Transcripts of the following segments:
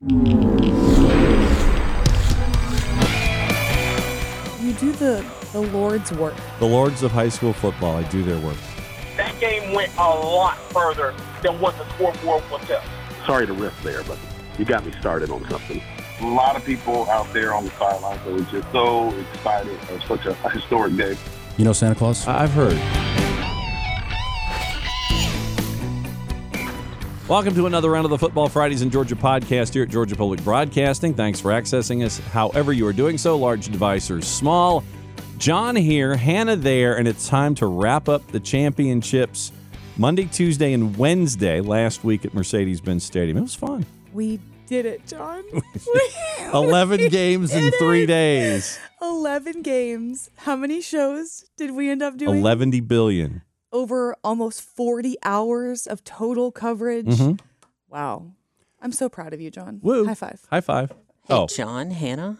You do the the Lord's work. The Lords of High School Football, I do their work. That game went a lot further than what the scoreboard will tell. Sorry to riff there, but you got me started on something. A lot of people out there on the sidelines that were just so excited of such a historic day. You know Santa Claus? I've heard. Welcome to another round of the Football Fridays in Georgia podcast here at Georgia Public Broadcasting. Thanks for accessing us however you are doing so, large device or small. Jon here, Hannah there, and it's time to wrap up the championships Monday, Tuesday, and Wednesday last week at Mercedes Benz Stadium. It was fun. We did it, Jon. 11 games in three it. days. 11 games. How many shows did we end up doing? 11 billion. Over almost 40 hours of total coverage. Mhm. Wow. I'm so proud of you, Jon. Woo. High five. High five. Hey, oh, Jon, Hannah.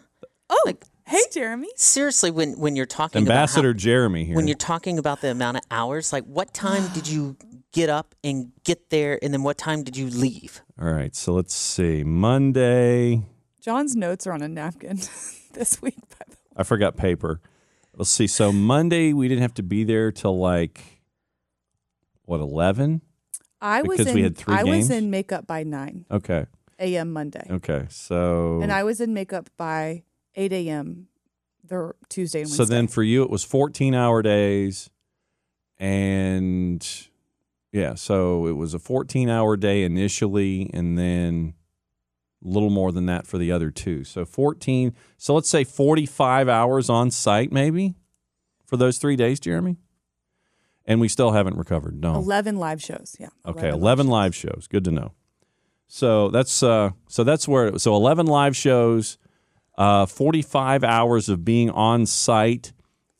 Oh, Like, hey, Jeremy. Seriously, when when you're talking Ambassador about Jeremy here. when you're talking about the amount of hours, like what time did you get up and get there, and then what time did you leave? All right, so let's see. Monday, Jon's notes are on a napkin this week, by the way. I forgot paper. Let's see. So Monday, we didn't have to be there till like what eleven? I was Because in, we had three I was in makeup by 9 Okay, a.m. Monday. okay. So And I was in makeup by 8 a.m. the Tuesday and Wednesday. so then for you, it was fourteen hour days, and yeah, so it was a fourteen hour day initially, and then a little more than that for the other two. So fourteen. So let's say forty five hours on site, maybe for those three days, Jeremy. And we still haven't recovered. No. 11 live shows. Yeah. Okay, 11 live shows. Good to know. So that's uh so that's where so 11 live shows, uh 45 hours of being on site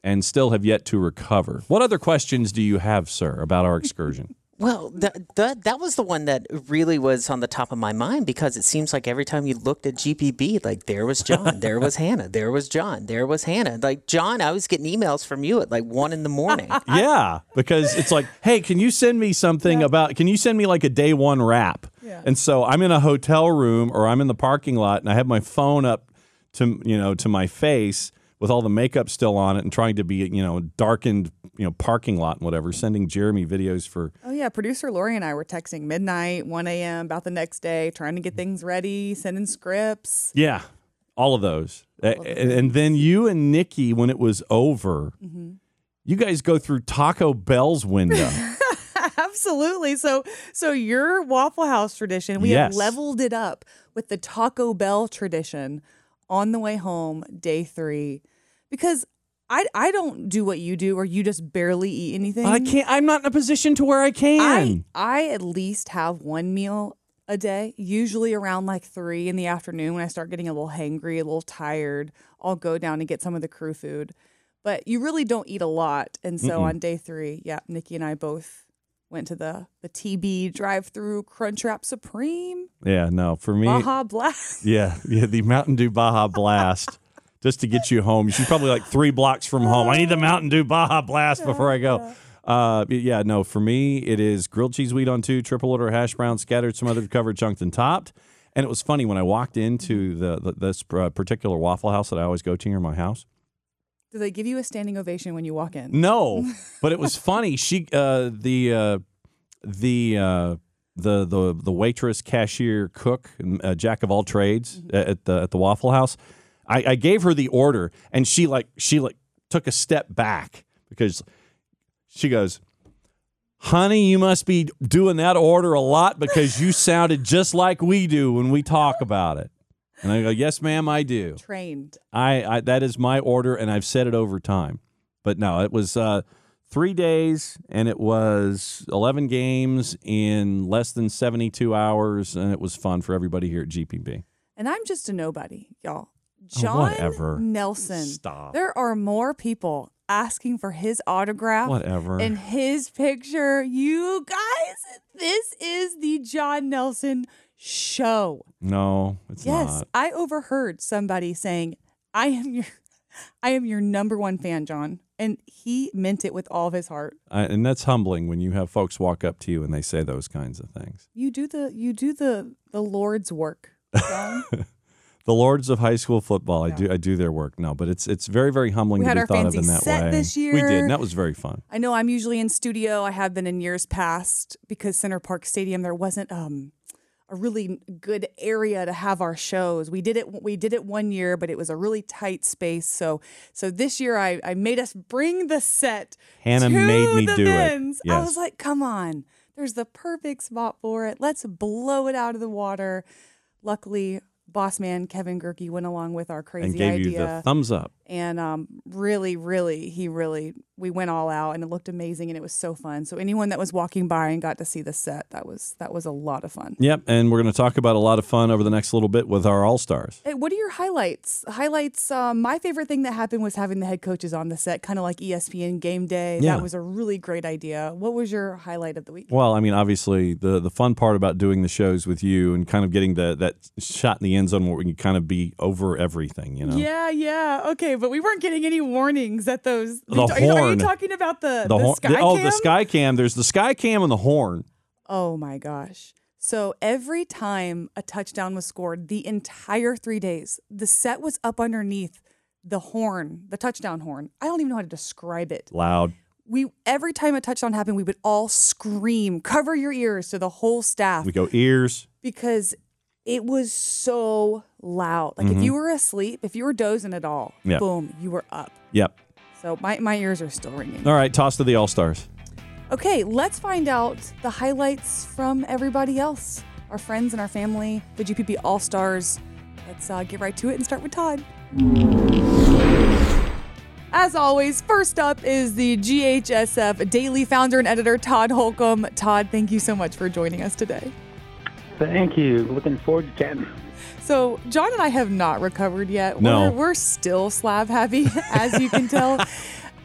and still have yet to recover. What other questions do you have, sir, about our excursion? Well, th- th- that was the one that really was on the top of my mind because it seems like every time you looked at GPB, like there was Jon, there was Hannah, there was Jon, there was Hannah. Like Jon, I was getting emails from you at like one in the morning. yeah, because it's like, "Hey, can you send me something about can you send me like a day 1 wrap?" Yeah. And so I'm in a hotel room or I'm in the parking lot and I have my phone up to you know to my face with all the makeup still on it and trying to be you know darkened you know parking lot and whatever sending Jeremy videos for Oh, yeah. Producer Lori and I were texting midnight, 1 a.m., about the next day, trying to get things ready, sending scripts. yeah all of those A- and, and then you and Nikki when it was over Mm-hmm. you guys go through Taco Bell's window Absolutely. So, so your Waffle House tradition, we have leveled it up with the Taco Bell tradition on the way home, day three, because I I don't do what you do, or you just barely eat anything. I can't I'm not in a position to where I can I I at least have one meal a day, usually around like three in the afternoon when I start getting a little hangry, a little tired. I'll go down and get some of the crew food, but you really don't eat a lot. And so on day three, yeah, Nikki and I both went to the the TB drive-through Crunchwrap Supreme yeah no for me Baja Blast. Yeah, yeah, the Mountain Dew Baja Blast. Just to get you home. She's probably like three blocks from home. I need the Mountain Dew Baja Blast before I go. Uh, yeah, no, for me, it is grilled cheese wheat on two, triple order hash brown, scattered, some other covered, chunked, and topped. And it was funny when I walked into the, the this uh, particular Waffle House that I always go to near my house. Do they give you a standing ovation when you walk in? No, but it was funny. She, uh, the, uh, the, uh, the the the waitress, cashier, cook, uh, jack of all trades at the at the Waffle House. I, I gave her the order, and she like she like took a step back because she goes, "Honey, you must be doing that order a lot because you sounded just like we do when we talk about it." And I go, "Yes, ma'am, I do." Trained. I, I that is my order, and I've said it over time. But no, it was uh, three days, and it was eleven games in less than seventy-two hours, and it was fun for everybody here at GPB. And I'm just a nobody, y'all. Oh, Jon whatever. Nelson. Stop. There are more people asking for his autograph Whatever. and his picture. You guys, this is the Jon Nelson show. no, it's yes, not. Yes, I overheard somebody saying, "I am your I am your number one fan, Jon." And he meant it with all of his heart. I, and that's humbling when you have folks walk up to you and they say those kinds of things. You do the you do the the Lord's work Jon? The Lords of High School Football. I do I do their work. No, but it's it's very very humbling We to be thought of in that set way. this year. We did, and that was very fun. I know I'm usually in studio. I have been in years past because Center Parc Stadium there wasn't um a really good area to have our shows. We did it we did it one year, but it was a really tight space. So so this year I, I made us bring the set. Hannah made me the do it. bins. I was like, come on. There's the perfect spot for it. Let's blow it out of the water. Luckily, boss man Kevin Gerke went along with our crazy And gave idea you the thumbs up. And um, really, really, he really, we went all out, and it looked amazing, and it was so fun. So anyone that was walking by and got to see the set, that was that was a lot of fun. Yep, and we're going to talk about a lot of fun over the next little bit with our All Stars. Hey, what are your highlights? Highlights. Um, my favorite thing that happened was having the head coaches on the set, kind of like ESPN Game Day. Yeah. That was a really great idea. What was your highlight of the week? Well, I mean, obviously, the the fun part about doing the shows with you and kind of getting the that shot in the end zone where we can kind of be over everything, you know. Yeah, yeah, okay, but we weren't getting any warnings at those. The are, you, are you talking about the The, the, horn, sky oh, the cam? sky cam. There's the sky cam and the horn. Oh my gosh. So every time a touchdown was scored, the entire three days, the set was up underneath the horn, the touchdown horn. I don't even know how to describe it. Loud. We every time a touchdown happened, we would all scream, cover your ears to the whole staff We go ears. because it was so loud. Like if you were asleep, if you were dozing at all, Mm-hmm. Boom, you were up. Yep. So my, my ears are still ringing. All right, toss to the All Stars. Okay, let's find out the highlights from everybody else, our friends and our family, the GPB All Stars. Let's uh, get right to it and start with Todd. As always, first up is the GHSF daily founder and editor, Todd Holcomb. Todd, thank you so much for joining us today. Thank you. Looking forward to chatting. So, Jon and I have not recovered yet. No. We're, we're still slab happy, as you can tell.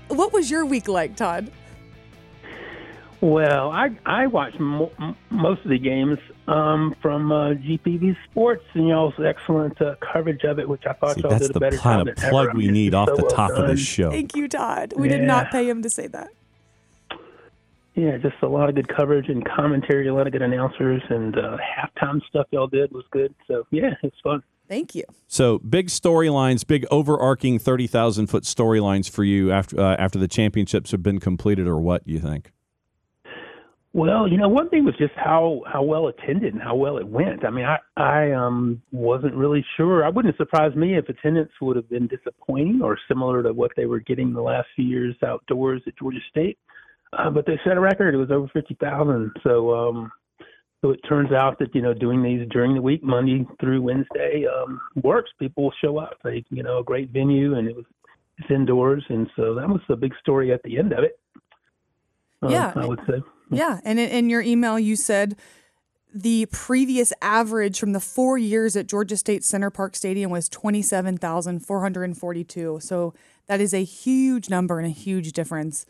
what was your week like, Todd? Well, I I watched mo- m- most of the games um, from uh, GPB Sports and y'all's excellent uh, coverage of it, which I thought See, y'all that's did a the better kind job of than plug ever. I we need it's off so the well top of done. this show. Thank you, Todd. We did not pay him to say that. Yeah, just a lot of good coverage and commentary, a lot of good announcers, and uh, halftime stuff y'all did was good. So yeah, it's fun. Thank you. So big storylines, big overarching thirty thousand foot storylines for you after uh, after the championships have been completed, or what you think? Well, you know, one thing was just how how well attended and how well it went. I mean, I I um wasn't really sure. I wouldn't surprise me if attendance would have been disappointing or similar to what they were getting the last few years outdoors at Georgia State. Uh, but they set a record. It was over fifty thousand. So um so it turns out that you know doing these during the week, Monday through Wednesday, um, works. People will show up. They you know a great venue and it was it's indoors, and so that was the big story at the end of it. Uh, Yeah. I would say. Yeah, and in, in your email you said the previous average from the four years at Georgia State Center Parc Stadium was twenty seven thousand four hundred and forty two. So that is a huge number and a huge difference.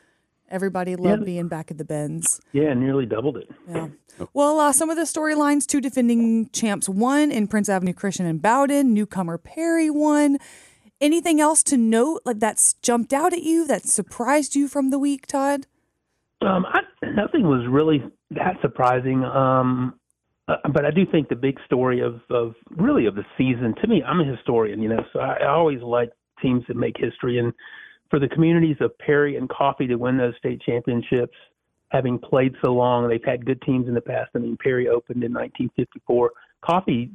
Everybody loved Yeah. being back at the Benz. Yeah, nearly doubled it. Yeah. Well, uh, some of the storylines: two defending champs won in Prince Avenue Christian and Bowdon. Newcomer Perry won. Anything else to note, like that's jumped out at you, that surprised you from the week, Todd? Um, I, nothing was really that surprising. Um, uh, but I do think the big story of, of really of the season, to me, I'm a historian, you know, so I, I always like teams that make history. And for the communities of Perry and Coffee to win those state championships, having played so long, they've had good teams in the past. I mean, Perry opened in 1954, Coffee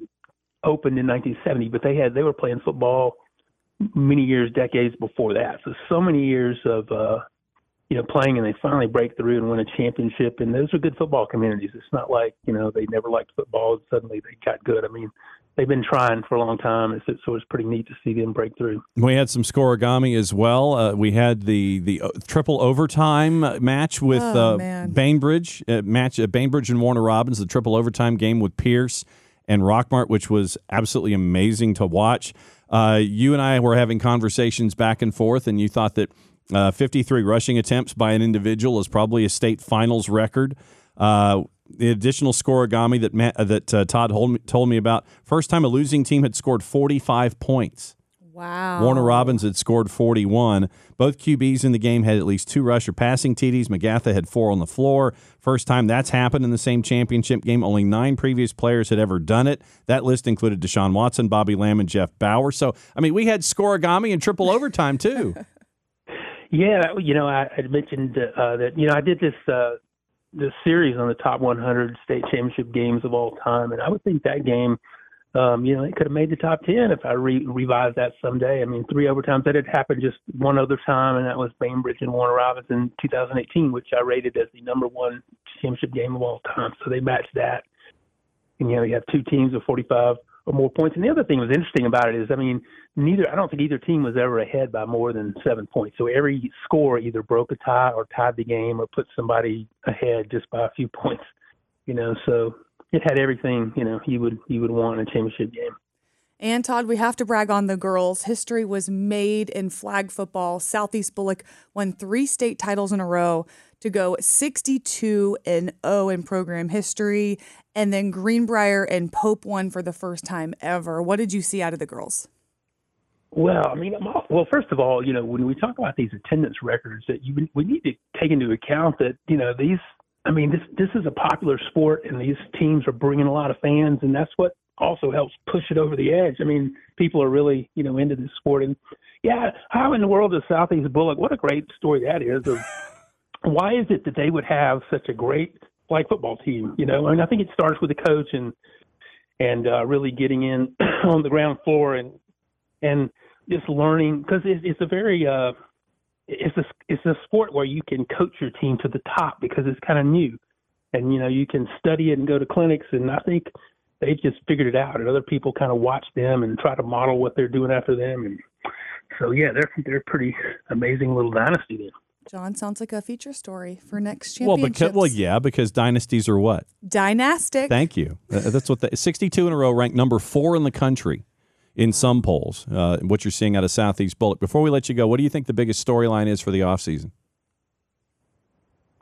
opened in 1970, but they had they were playing football many years, decades before that. So so many years of uh, you know, playing and they finally break through and win a championship. And those are good football communities. It's not like, you know, they never liked football and suddenly they got good. I mean, they've been trying for a long time. It's, so it's pretty neat to see them break through. We had some scoregami as well. Uh, we had the the uh, triple overtime match with Oh, uh. Bainbridge uh, match uh, Bainbridge and Warner Robins. The triple overtime game with Pierce and Rockmart, which was absolutely amazing to watch. Uh, you and I were having conversations back and forth, and you thought that uh, 53 rushing attempts by an individual is probably a state finals record. The additional scoregami that Matt, uh, that uh, Todd told me, told me about first time a losing team had scored 45 points. Wow. Warner Robins had scored 41. Both QBs in the game had at least two rush or passing TDs. McGatha had four on the floor. First time that's happened in the same championship game. Only nine previous players had ever done it. That list included Deshaun Watson, Bobby Lamb, and Jeff Bauer. So, I mean, we had scoregami and triple overtime, too. Yeah, you know, I had mentioned uh, that you know I did this uh, this series on the top 100 state championship games of all time, and I would think that game, um, you know, it could have made the top 10 if I re- revised that someday. I mean, three overtimes that had happened just one other time, and that was Bainbridge and Warner Robins in 2018, which I rated as the number one championship game of all time. So they matched that, and you know, you have two teams of 45 or more points. And the other thing was interesting about it is, I mean, neither I don't think either team was ever ahead by more than seven points. So every score either broke a tie or tied the game or put somebody ahead just by a few points. You know, so it had everything you know you would you would want in a championship game. And Todd, we have to brag on the girls. History was made in flag football. Southeast Bullock won three state titles in a row to go 62 and 0 in program history. And then Greenbrier and Pope won for the first time ever. What did you see out of the girls? Well, I mean, all, well, first of all, you know, when we talk about these attendance records, that you we need to take into account that you know these. I mean, this this is a popular sport, and these teams are bringing a lot of fans, and that's what also helps push it over the edge. I mean, people are really you know into this sport, and yeah, how in the world is Southeast Bulloch? What a great story that is. Of why is it that they would have such a great flag football team? You know, I mean, I think it starts with the coach and and uh, really getting in on the ground floor and and just learning because it's, it's a very uh, it's a it's a sport where you can coach your team to the top because it's kind of new, and you know you can study it and go to clinics, and I think they just figured it out, and other people kind of watch them and try to model what they're doing after them, and so yeah, they're they're pretty amazing little dynasty there. Jon sounds like a feature story for next Well, championships. because, well, yeah, because dynasties are what? Dynastic. Thank you. Uh, That's what the 62 in a row, ranked number four in the country in some polls. Uh, what you're seeing out of Southeast Bulloch. Before we let you go, what do you think the biggest storyline is for the offseason?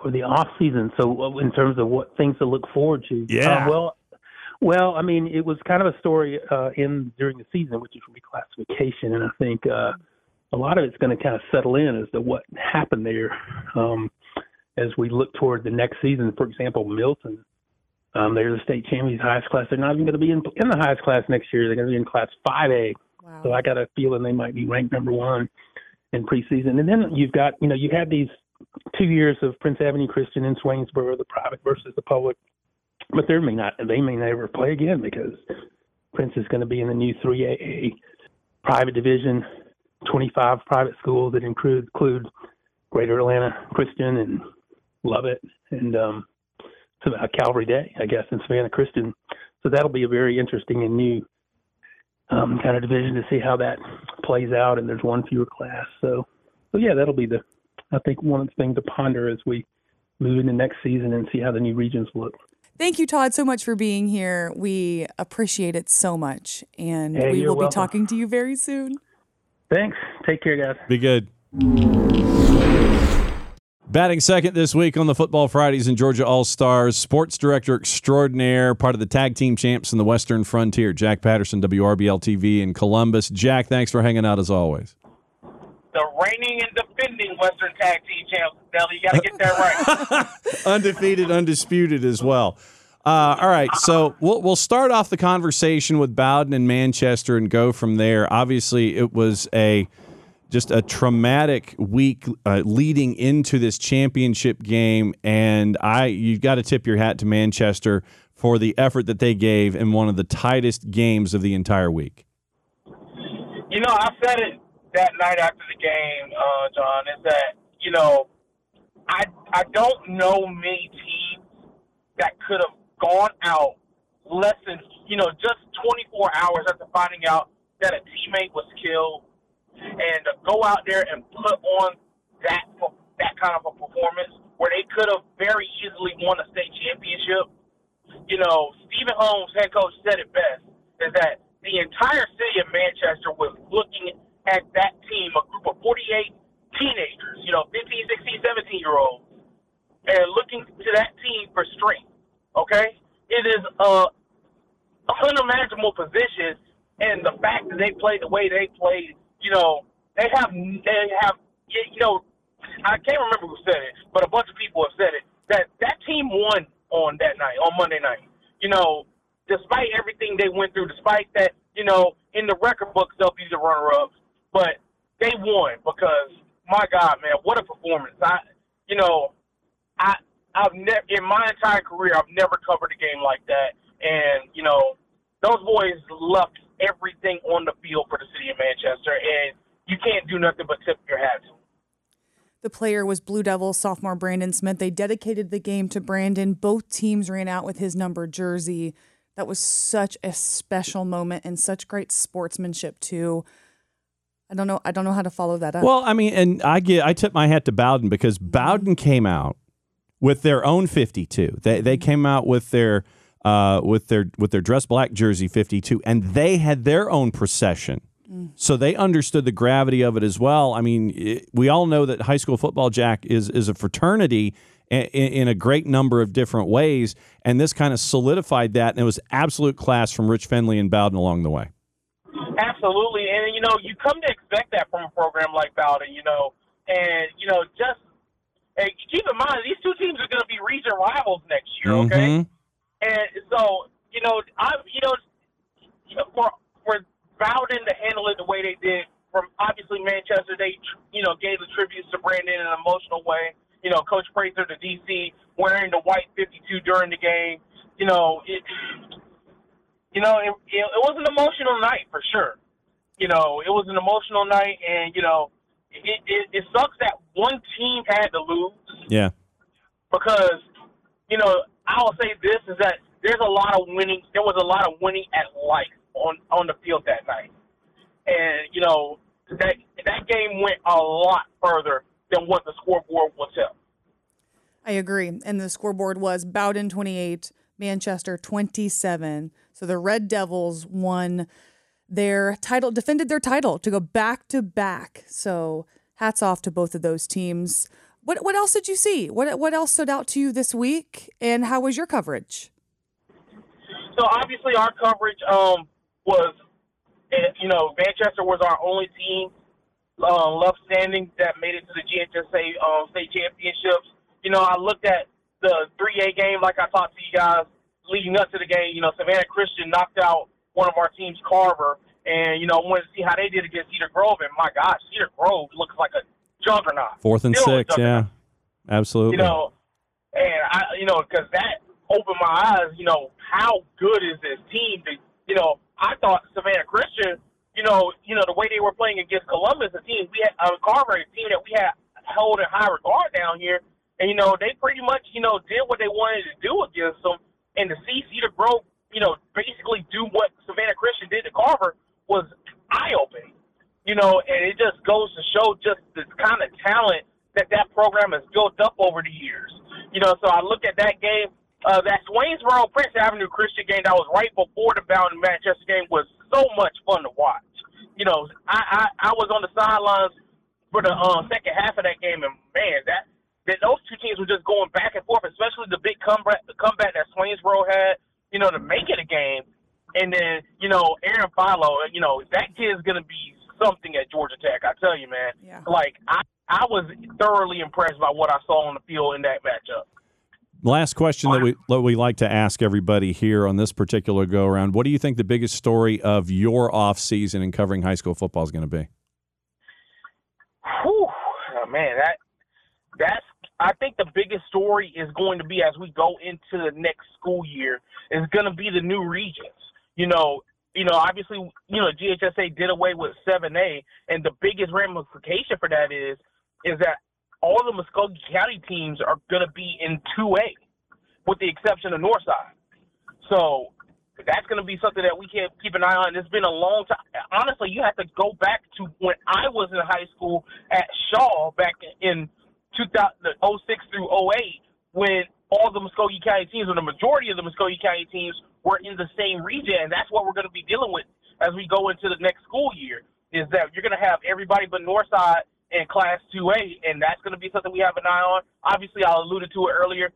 for the off season. So uh, in terms of what things to look forward to, Yeah. Uh, well, well, I mean, it was kind of a story uh, in during the season, which is reclassification, and I think uh, a lot of it's going to kind of settle in as to what happened there um, as we look toward the next season. For example, Milton. Um, they're the state champions, highest class. They're not even going to be in, in the highest class next year. They're going to be in class 5A. Wow. So I got a feeling they might be ranked number one in preseason. And then you've got, you know, you had these two years of Prince Avenue Christian in Swainsboro, the private versus the public. But they may not, they may never play again because Prince is going to be in the new 3AA private division, 25 private schools that include, include Greater Atlanta Christian and Lovett and um, some- uh, Calvary Day, I guess, and Savannah Christian. So that'll be a very interesting and new um, kind of division to see how that plays out. And there's one fewer class, so so yeah, that'll be the I think one of the things to ponder as we move into next season and see how the new regions look. Thank you, Todd, so much for being here. We appreciate it so much. And Hey, we will be talking to you very soon. Thanks. Take care, guys. Be good. Batting second this week on the Football Fridays in Georgia All Stars, sports director extraordinaire, part of the tag team champs in the Western Frontier, Jack Patterson, WRBL TV in Columbus. Jack, thanks for hanging out as always. The reigning and defending Western Tag Team champs. Nelly, you got to get that right. Undefeated, undisputed as well. Uh, all right, so we'll we'll start off the conversation with Bowdon and Manchester and go from there. Obviously, it was a just a traumatic week uh, leading into this championship game, and I you've got to tip your hat to Manchester for the effort that they gave in one of the tightest games of the entire week. You know, I said it that night after the game, uh, Jon, is that, you know, I I don't know many teams that could have gone out less than, you know, just 24 hours after finding out that a teammate was killed and to go out there and put on that that kind of a performance where they could have very easily won a state championship. You know, Stephen Holmes, head coach, said it best, is that the entire city of Manchester was looking at that team, a group of 48 teenagers, you know, 15, 16, 17 year olds, and looking to that team for strength. Okay? It is a unimaginable position, and the fact that they played the way they played you know, they have they have you know, I can't remember who said it, but a bunch of people have said it that that team won on that night on Monday night. You know, despite everything they went through, despite that, you know, in the record books they'll be the runner-ups, but they won because my God, man, what a performance! I, you know, I I've never in my entire career I've never covered a game like that, and you know, those boys left everything on the field for the city of Manchester, and you can't do nothing but tip your hat to. them. The player was Blue Devils sophomore Brandon Smith. They dedicated the game to Brandon. Both teams ran out with his number jersey. That was such a special moment and such great sportsmanship too. I don't know. I don't know how to follow that up. Well, I mean, and I get I tip my hat to Bowdon because Bowdon came out with their own 52. They they came out with their uh, with their with their dress black jersey 52, and they had their own procession. So they understood the gravity of it as well. I mean, it, we all know that high school football, Jack, is is a fraternity in, in a great number of different ways, and this kind of solidified that. And it was absolute class from Rich Fenley and Bowdon along the way. Absolutely, and you know, you come to expect that from a program like Bowdon, you know, and you know, just and keep in mind these two teams are going to be region rivals next year, okay? Mhm. And so, you know, I, you know, for for Bowdon to handle it the way they did, from obviously Manchester, they you know gave the tributes to Brandon in an emotional way. You know, Coach Prather, the DC, wearing the white 52 during the game. You know, it, you know, it, it, it was an emotional night for sure. You know, it was an emotional night, and you know, it, it, it sucks that one team had to lose Yeah. because you know I will say this is that there's a lot of winning. There was a lot of winning at life on on the field that night, and you know that that game went a lot further than what the scoreboard will tell. I agree. And the scoreboard was Bowdon 28, Manchester 27. So the Red Devils won their title, defended their title to go back to back. So hats off to both of those teams. What what else did you see? What what else stood out to you this week? And how was your coverage? So obviously our coverage um, was, you know, Manchester was our only team uh, left standing that made it to the GHSA um, state championships. You know, I looked at the 3A game like I talked to you guys leading up to the game. You know, Savannah Christian knocked out one of our team's Carver, and you know, wanted to see how they did against Cedar Grove. And my gosh, Cedar Grove looks like a juggernaut. Fourth and Still six. Yeah. Absolutely. you know, and I, you know, because that opened my eyes. You know, how good is this team? To, you know, I thought Savannah Christian. You know, you know the way they were playing against Columbus, a team we had, uh, Carver, a team that we had held in high regard down here, and you know they pretty much, you know, did what they wanted to do against them. And to see Cedar Grove, you know, basically do what Savannah Christian did to Carver was eye opening you know, and it just goes to show just the kind of talent that that program has built up over the years. You know, so I look at that game, uh, that Swainsboro Prince Avenue Christian game that was right before the Bowdon Manchester game was so much fun to watch. You know, I I, I was on the sidelines for the um, second half of that game, and man, that that those two teams were just going back and forth, especially the big comeback the comeback that Swainsboro had. You know, to make it a game, and then you know Aaron Philo, you know that kid's gonna be something at Georgia Tech. I tell you, man. Yeah. Like I, I was thoroughly impressed by what I saw on the field in that matchup. Last question that we that we like to ask everybody here on this particular go around. What do you think the biggest story of your off season in covering high school football is going to be? Whew, oh, man, that that's. I think the biggest story is going to be as we go into the next school year is going to be the new regions. You know, you know, obviously, you know, GHSA did away with 7A, and the biggest ramification for that is is that all the Muscogee County teams are going to be in 2A, with the exception of Northside. So that's going to be something that we can't keep an eye on. It's been a long time. Honestly, you have to go back to when I was in high school at Shaw back in 2006 through 08, when all the Muscogee County teams, or the majority of the Muscogee County teams, were in the same region, and that's what we're going to be dealing with as we go into the next school year. Is that you're going to have everybody but Northside in Class 2A, and that's going to be something we have an eye on. Obviously, I alluded to it earlier.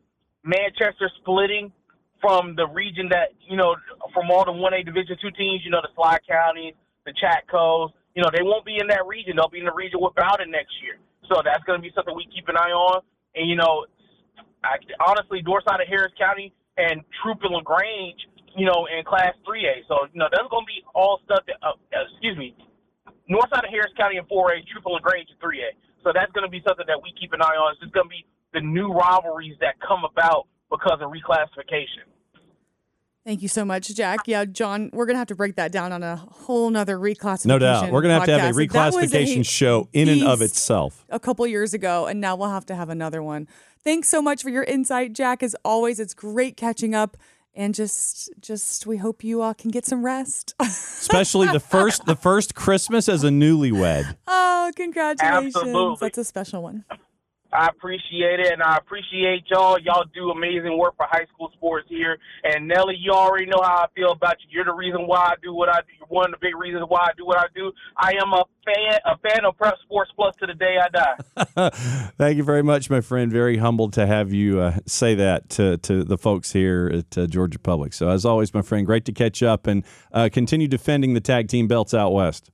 Manchester splitting from the region that you know, from all the 1A Division two teams, you know, the Schley Counties, the Chatcos, you know, they won't be in that region. They'll be in the region without it next year. So that's going to be something we keep an eye on. And, you know, I, honestly, Northside of Harris County and Troup and LaGrange, you know, in Class 3A. So, you know, that's going to be all stuff that, uh, excuse me, Northside of Harris County in 4A, Troup and LaGrange in 3A. So that's going to be something that we keep an eye on. It's just going to be the new rivalries that come about because of reclassification. Thank you so much, Jack. Yeah, Jon, we're gonna have to break that down on a whole nother reclassification. No doubt. We're going to have to have a podcast. That was reclassification a show in and of itself. A couple years ago, and now we'll have to have another one. Thanks so much for your insight, Jack. As always, it's great catching up, and just, just we hope you all can get some rest. Especially the first the first Christmas as a newlywed. oh, congratulations! Absolutely. That's a special one. I appreciate it, and I appreciate y'all. Y'all do amazing work for high school sports here. And Nelly, you already know how I feel about you. You're the reason why I do what I do. You're one of the big reasons why I do what I do. I am a fan, a fan of Prep Sports Plus to the day I die. Thank you very much, my friend. Very humbled to have you uh, say that to, to the folks here at uh, Georgia Public. So, as always, my friend, great to catch up and uh, continue defending the tag team belts out west.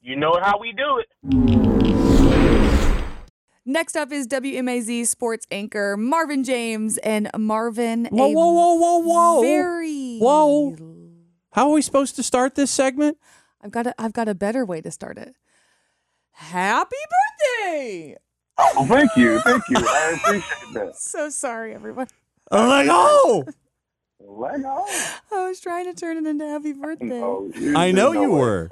You know how we do it. Next up is WMAZ sports anchor Marvin James and Marvin. Whoa, a whoa, whoa, whoa, whoa. Very Whoa. How are we supposed to start this segment? I've got a, I've got a better way to start it. Happy birthday! Oh, thank you, thank you. I appreciate that. So sorry, everyone. I'm like, oh, Let go. I was trying to turn it into happy birthday. Oh, no, I know no you way. were.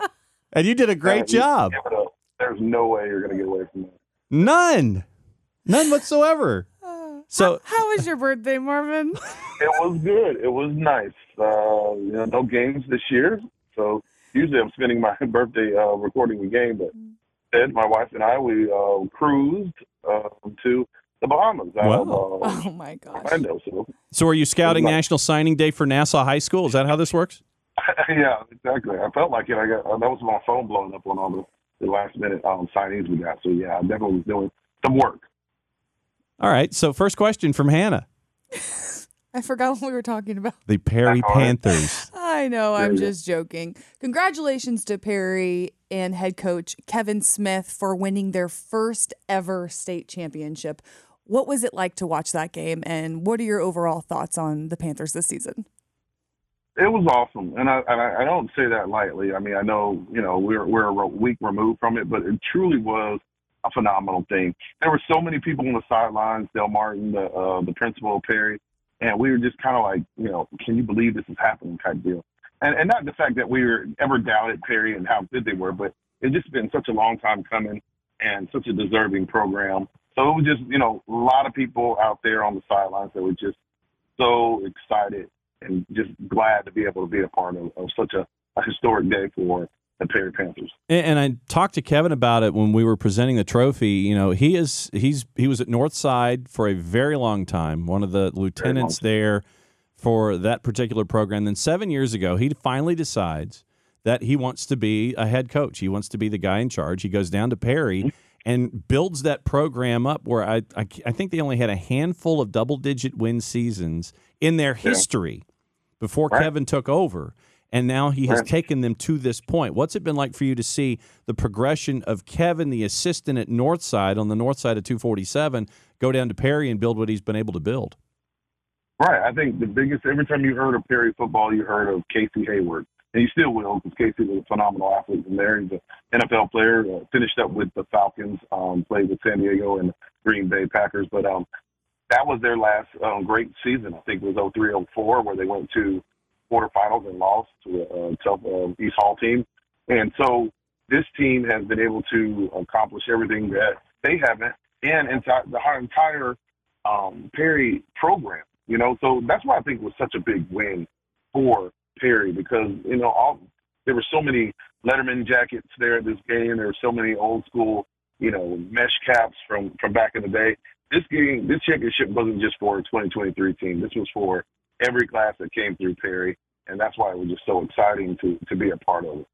And you did a great You- job. give it up. There's no way you're gonna get away from that. None. None whatsoever. Oh. So, How was your birthday, Marvin? It was good. It was nice. Uh, you know, no games this year, so usually I'm spending my birthday uh, recording the game. But instead, my wife and I we uh, cruised uh, to the Bahamas out of Wow. uh, Oh my gosh. Orlando. So so are you scouting Nice. National Signing Day for Nassau High School? Is that how this works? yeah, exactly. I felt like it. I got uh, that was my phone blowing up on all the, the last minute um, signees we got. So yeah, I definitely was doing some work. All right. So, first question from Hannah I forgot what we were talking about. the Perry That's all right. Panthers. I know, I'm you go. just joking. Congratulations to Perry and head coach Kevin Smith for winning their first ever state championship. What was it like to watch that game, and what are your overall thoughts on the Panthers this season? It was awesome, and I, I I don't say that lightly. I mean, I know you know we're we're a week removed from it, but it truly was a phenomenal thing. There were so many people on the sidelines, Del Martin, the uh, the principal of Perry, and we were just kind of like, you know, can you believe this is happening type deal. And and not the fact that we were ever doubted Perry and how good they were, but it just been such a long time coming and such a deserving program. So it was just, you know, a lot of people out there on the sidelines that were just so excited and just glad to be able to be a part of, of such a, a historic day for the Perry Panthers. And, and I talked to Kevin about it when we were presenting the trophy. You know, he is he's he was at Northside for a very long time, one of the lieutenants there for that particular program. Then seven years ago, he finally decides that he wants to be a head coach. He wants to be the guy in charge. He goes down to Perry mm-hmm. and builds that program up where I, I, I think they only had a handful of double digit win seasons in their history before Right. Kevin took over. And now he has Right. taken them to this point. What's it been like for you to see the progression of Kevin, the assistant at Northside on the north side of 247, go down to Perry and build what he's been able to build? Right. I think the biggest, every time you heard of Perry football, you heard of Casey Hayward. And you still will because Casey was a phenomenal athlete in there. He's an NFL player, uh, finished up with the Falcons, um, played with San Diego and Green Bay Packers. But um, that was their last um, great season. I think it was 03 04 where they went to quarterfinals and lost to a, tough uh, East Hall team. And so this team has been able to accomplish everything that they haven't and entire the entire um, Perry program. You know, so that's why I think it was such a big win for Perry because you know all there were so many Letterman jackets there at this game. There were so many old school, you know, mesh caps from from back in the day. This game, this championship wasn't just for a 2023 team. This was for every class that came through Perry, and that's why it was just so exciting to to be a part of it.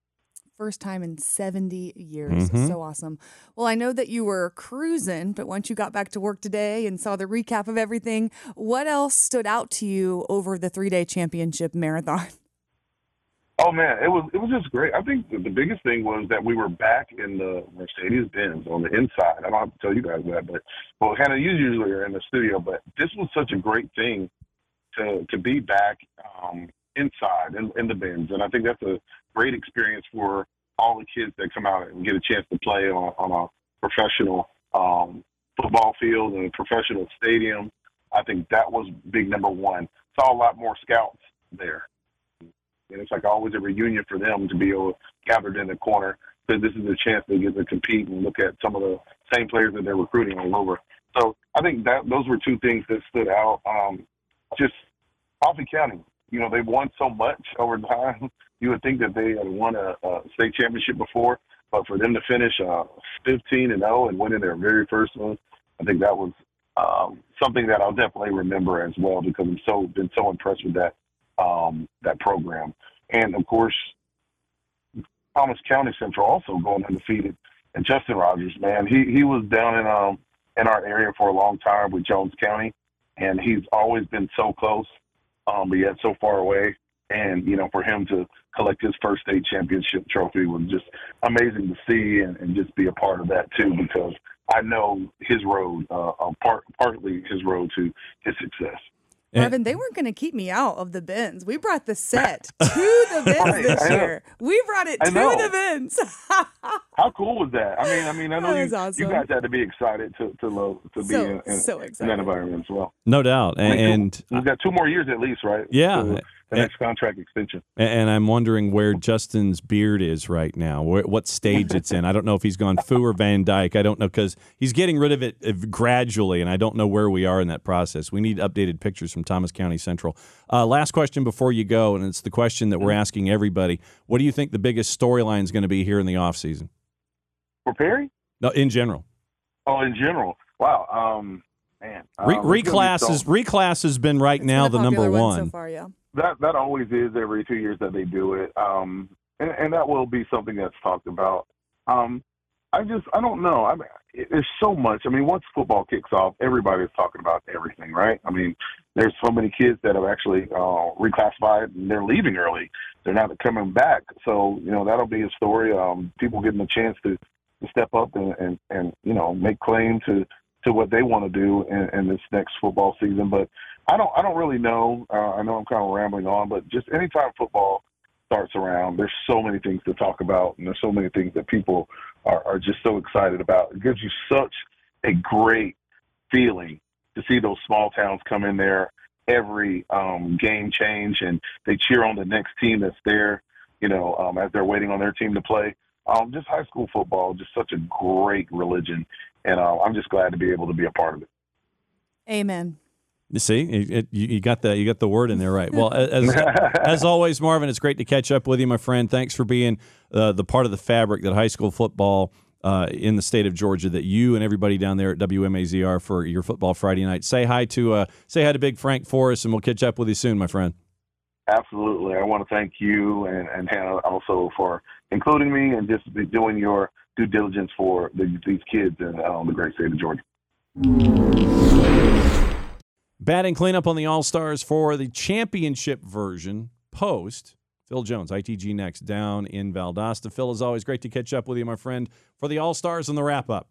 First time in 70 years. Mhm. So awesome. Well, I know that you were cruising, but once you got back to work today and saw the recap of everything, what else stood out to you over the three day championship marathon? Oh man, it was it was just great. I think the, biggest thing was that we were back in the Mercedes Benz on the inside. I don't have to tell you guys that, but well, Hannah, you usually are in the studio, but this was such a great thing to to be back um, inside in, in the Benz, and I think that's a great experience for all the kids that come out and get a chance to play on, on a professional um, football field and a professional stadium. I think that was big number one. Saw a lot more scouts there. And it's like always a reunion for them to be all gathered in the corner because this is a chance they get to compete and look at some of the same players that they're recruiting all over. So I think that those were two things that stood out. Um, just Coffee County, you know, they've won so much over time. You would think that they had won a, a state championship before, but for them to finish uh, 15 and 0 and winning their very first one, I think that was um, something that I'll definitely remember as well because I'm so been so impressed with that um, that program. And of course, Thomas County Central also going undefeated. And Justin Rogers, man, he he was down in um in our area for a long time with Jones County, and he's always been so close, um, but yet so far away. And you know, for him to collect his first state championship trophy was just amazing to see, and, and just be a part of that too, because I know his road, uh, uh, part partly his road to his success. And- Marvin, they weren't going to keep me out of the bins. We brought the set to the bins Right, this year. We brought it to the bins. How cool was that? I mean, I mean, I know you, was awesome. you guys had to be excited to to love to be So- in, in, so in that environment as well. No doubt. I mean, And, we've got two more years at least, right? Yeah. To the next contract extension. and I'm wondering where Justin's beard is right now, what stage it's in. I don't know if he's gone Fu or Van Dyke. I don't know because he's getting rid of it uh, gradually, and I don't know where we are in that process. We need updated pictures from Thomas County Central. Uh, last question before you go, and it's the question that we're asking everybody. What do you think the biggest storyline is going to be here in the offseason? For Perry? No, in general. Oh, in general. Wow. Um, man. Re- um, it's reclass, is, reclass has been right It's now been the number popular one. so far. Yeah. That that always is every two years that they do it. Um, and, and that will be something that's talked about. Um, I just I don't know. I mean, there's so much. I mean, once football kicks off, everybody's talking about everything, right? I mean, there's so many kids that have actually uh, reclassified and they're leaving early. They're not coming back. So you know that'll be a story. Um, people getting a chance to, to step up and, and and you know make claim to to what they want to do in, in this next football season. But I don't I don't really know. Uh, I know I'm kind of rambling on, but just anytime football starts around, there's so many things to talk about, and there's so many things that people are, are just so excited about. It gives you such a great feeling to see those small towns come in there every um, game change, and they cheer on the next team that's there. You know, um, as they're waiting on their team to play. Um, just high school football, just such a great religion, and uh, I'm just glad to be able to be a part of it. Amen. You see, it, it, you got the you got the word in there right. Well, as as always, Marvin, it's great to catch up with you, my friend. Thanks for being uh, the part of the fabric that high school football uh, in the state of Georgia that you and everybody down there at WMAZ are for your football Friday night. Say hi to uh, say hi to Big Frank for us, and we'll catch up with you soon, my friend. Absolutely. I want to thank you and, and Hannah also for including me and just doing your due diligence for the, these kids in um, the great state of Georgia. Batting cleanup on the All Stars for the championship version post. Phil Jones, ITG next, down in Valdosta. Phil, as always, great to catch up with you, my friend, for the All Stars and the wrap up.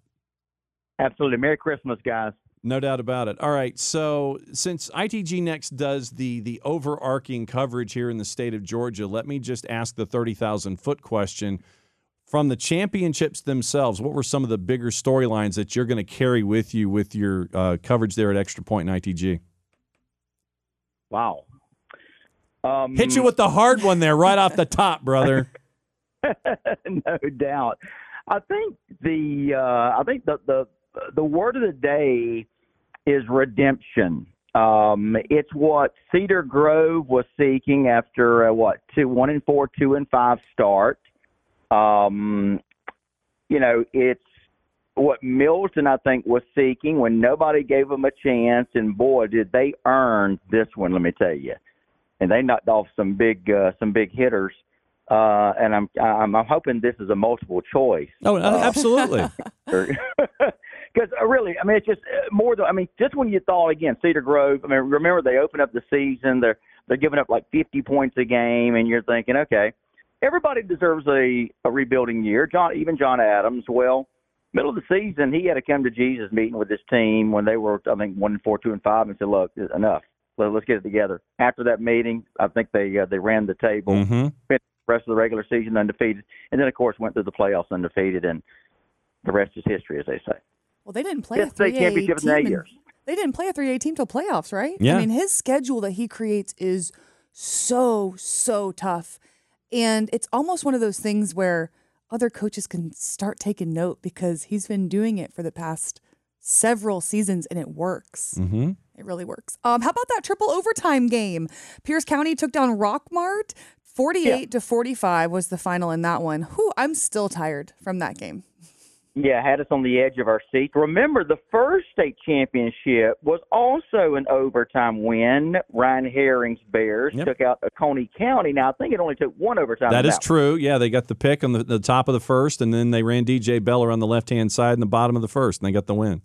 Absolutely. Merry Christmas, guys. No doubt about it. All right. So since ITG Next does the the overarching coverage here in the state of Georgia, let me just ask the thirty thousand foot question. From the championships themselves, what were some of the bigger storylines that you're going to carry with you with your uh, coverage there at Extra Point and ITG? Wow. Um, Hit you with the hard one there, right off the top, brother. no doubt. I think the uh, I think the, the the word of the day is redemption. Um, it's what Cedar Grove was seeking after uh, what two one and four, two and five start. Um, you know, it's what Milton I think was seeking when nobody gave him a chance, and boy, did they earn this one. Let me tell you, and they knocked off some big uh, some big hitters. Uh, and I'm, I'm I'm hoping this is a multiple choice Oh, uh, absolutely. because because uh, really, I mean, it's just uh, more than I mean, just when you thought again, Cedar Grove. I mean, remember they opened up the season. They're they're giving up like 50 points a game, and you're thinking, okay, everybody deserves a a rebuilding year. John, even John Adams. Well, middle of the season, he had to come to Jesus meeting with his team when they were, I think, one and four, two and five, and said, look, enough. Let, us get it together. After that meeting, I think they uh, they ran the table. Mm-hmm. The rest of the regular season undefeated, and then of course went through the playoffs undefeated, and the rest is history, as they say. Well, they didn't play Fifth a state 3A championship in team. eight in- They didn't play a 3A team till playoffs, right? Yeah. I mean, his schedule that he creates is so, so tough. And it's almost one of those things where other coaches can start taking note because he's been doing it for the past several seasons and it works. Mm-hmm. It really works. Um, how about that triple overtime game? Pierce County took down Rockmart. 48 to 45 was the final in that one. Whew, I'm still tired from that game. Yeah, had us on the edge of our seats. Remember, the first state championship was also an overtime win. Ryan Herring's Bears Yep. took out Coney County. Now, I think it only took one overtime. That is true. Yeah, they got the pick on the, the top of the first, and then they ran DJ Beller on the left hand side in the bottom of the first, and they got the win.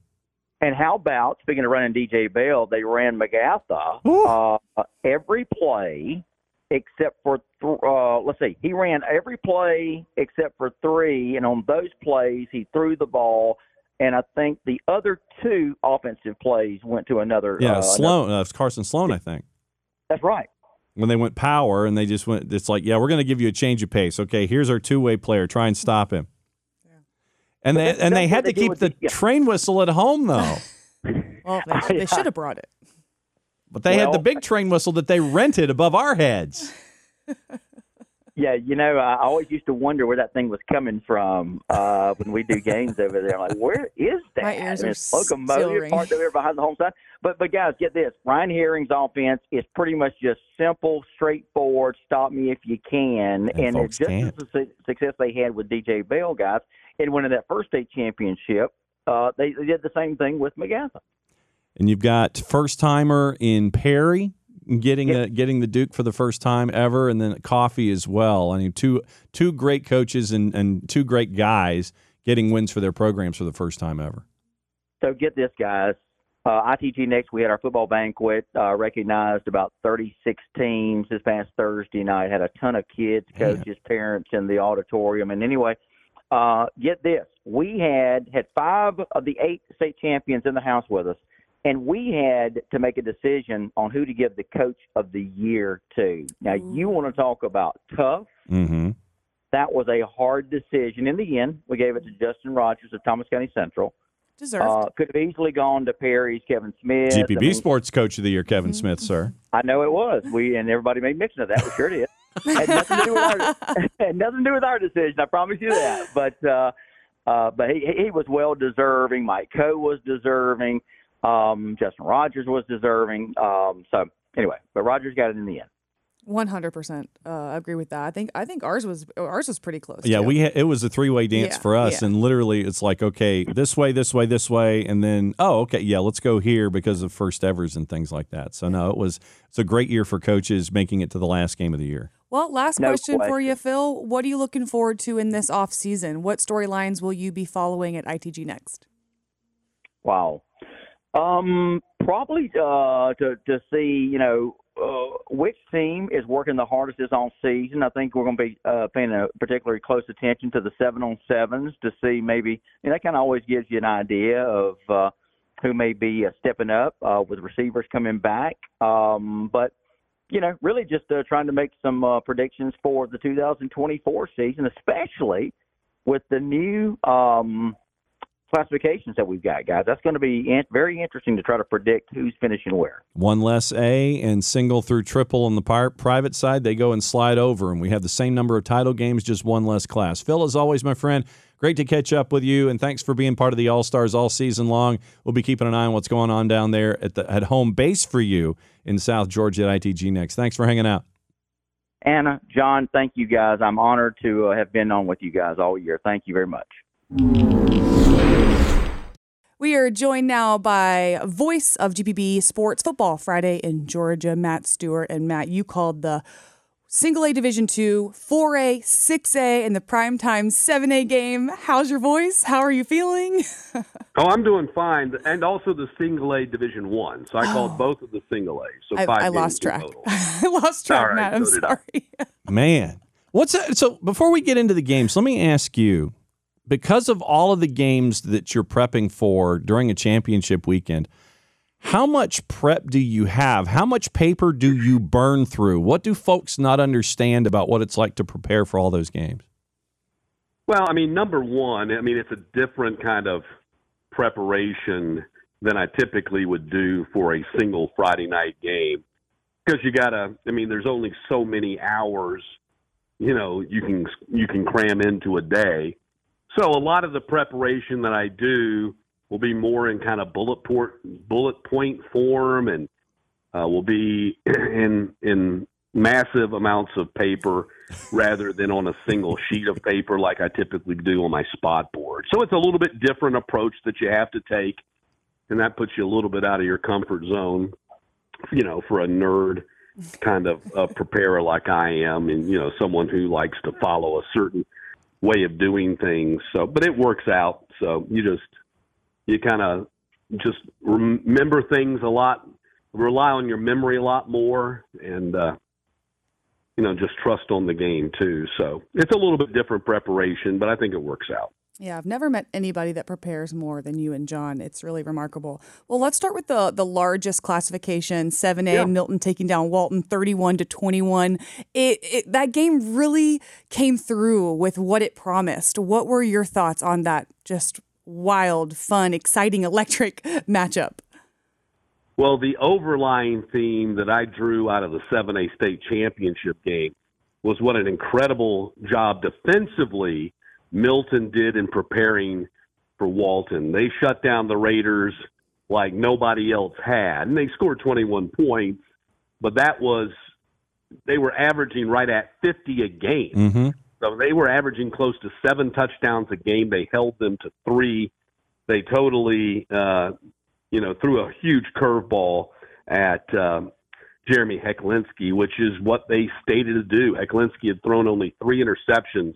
And how about speaking of running DJ Bell, they ran Magatha uh, every play except for th- uh, let's see, he ran every play except for three, and on those plays he threw the ball. And I think the other two offensive plays went to another. Yeah, uh, another- Sloan, uh, it's Carson Sloan, I think. That's right. When they went power, and they just went, it's like, yeah, we're going to give you a change of pace. Okay, here's our two way player. Try and stop him. And they and they had what to keep the the- yeah. train whistle at home though. Well, they, they should have brought it. But they had the big train whistle that they rented above our heads. Yeah, you know, I always used to wonder where that thing was coming from uh, when we do games over there. I'm like, where is that? My ears And are it's still locomotive ringing. parked over there behind the home side. But but guys, get this: Ryan Herring's offense is pretty much just simple, straightforward. Stop me if you can, And and, folks it's just can't. as the success they had with DJ Bell, guys, in winning that first state championship. Uh, they, they did the same thing with McGatha. And you've got first timer in Perry getting Yep. the getting the Duke for the first time ever, and then Coffee as well. I mean, two two great coaches and, and two great guys getting wins for their programs for the first time ever. So get this, guys. Uh, ITG next, we had our football banquet. Uh, recognized about 36 teams this past Thursday night. Had a ton of kids, coaches, parents in the auditorium. And anyway, uh, get this: we had had five of the eight state champions in the house with us, and we had to make a decision on who to give the coach of the year to. Now, you want to talk about tough? Mm-hmm. That was a hard decision. In the end, we gave it to Justin Rogers of Thomas County Central. Deserved. Uh, could have easily gone to Perry's Kevin Smith. I GPB mean, Sports Coach of the Year, Kevin Smith, sir. I know it was. We and everybody made mention of that. We sure did. had nothing to do with our had nothing to do with our decision. I promise you that. But uh, uh, but he he was well deserving. Mike Coe was deserving. Um, Justin Rogers was deserving. Um, so anyway, but Rogers got it in the end. One hundred percent uh, agree with that. I think I think ours was ours was pretty close. Yeah, too. we ha- it was a three way dance Yeah, for us, yeah. and literally it's like okay, this way, this way, this way, and then oh, okay, yeah, let's go here because of first evers and things like that. So no, it was it's a great year for coaches making it to the last game of the year. Well, last No question for you, Phil. What are you looking forward to in this off season? What storylines will you be following at ITG next? Wow. Um, probably uh, to to see you know uh, which team is working the hardest this on season. I think we're going to be uh, paying a particularly close attention to the seven on sevens to see maybe. You know, that kind of always gives you an idea of uh, who may be uh, stepping up uh, with receivers coming back. Um, but you know, really just uh, trying to make some uh, predictions for the 2024 season, especially with the new. Um, classifications that we've got, guys. That's going to be in- very interesting to try to predict who's finishing where. One less A and single through triple on the par- private side, they go and slide over, and we have the same number of title games, just one less class. Phil, as always, my friend, great to catch up with you, and thanks for being part of the All Stars all season long. We'll be keeping an eye on what's going on down there at the at home base for you in South Georgia at ITG next. Thanks for hanging out. Hannah, Jon, thank you guys. I'm honored to uh, have been on with you guys all year. Thank you very much. We are joined now by voice of GPB Sports Football Friday in Georgia, Matt Stewart. And Matt, you called the single A Division two, 4A, 6A, and the primetime 7A game. How's your voice? How are you feeling? Oh, I'm doing fine, and also the single A Division One. So I called oh. both of the single A. So I, five I games lost track. I lost track, All right, Matt. I'm so sorry. Man, what's that? So before we get into the games, let me ask you because of all of the games that you're prepping for during a championship weekend, how much prep do you have? How much paper do you burn through? What do folks not understand about what it's like to prepare for all those games? Well, I mean, number one, I mean, it's a different kind of preparation than I typically would do for a single Friday night game because you gotta. I mean, there's only so many hours, you know, you can you can cram into a day. So a lot of the preparation that I do will be more in kind of bullet port bullet point form, and uh, will be in in massive amounts of paper rather than on a single sheet of paper like I typically do on my spot board. So it's a little bit different approach that you have to take, and that puts you a little bit out of your comfort zone. You know, for a nerd kind of uh, preparer like I am, and you know, someone who likes to follow a certain way of doing things. So, but it works out. So you just you kind of just remember things a lot, rely on your memory a lot more, and uh, you know just trust on the game too. So it's a little bit different preparation, but I think it works out. Yeah, I've never met anybody that prepares more than you and Jon. It's really remarkable. Well, let's start with the the largest classification, 7A, Yeah. Milton taking down Walton 31 to 21. It, it that game really came through with what it promised. What were your thoughts on that just wild, fun, exciting, electric matchup? Well, the overlying theme that I drew out of the 7A state championship game was what an incredible job defensively Milton did in preparing for Walton. They shut down the Raiders like nobody else had, and they scored 21 points, but that was they were averaging right at 50 a game. Mm-hmm. So they were averaging close to seven touchdowns a game. They held them to three. They totally, uh, you know, threw a huge curveball at um, Jeremy Hecklinski, which is what they stated to do. Hecklinski had thrown only three interceptions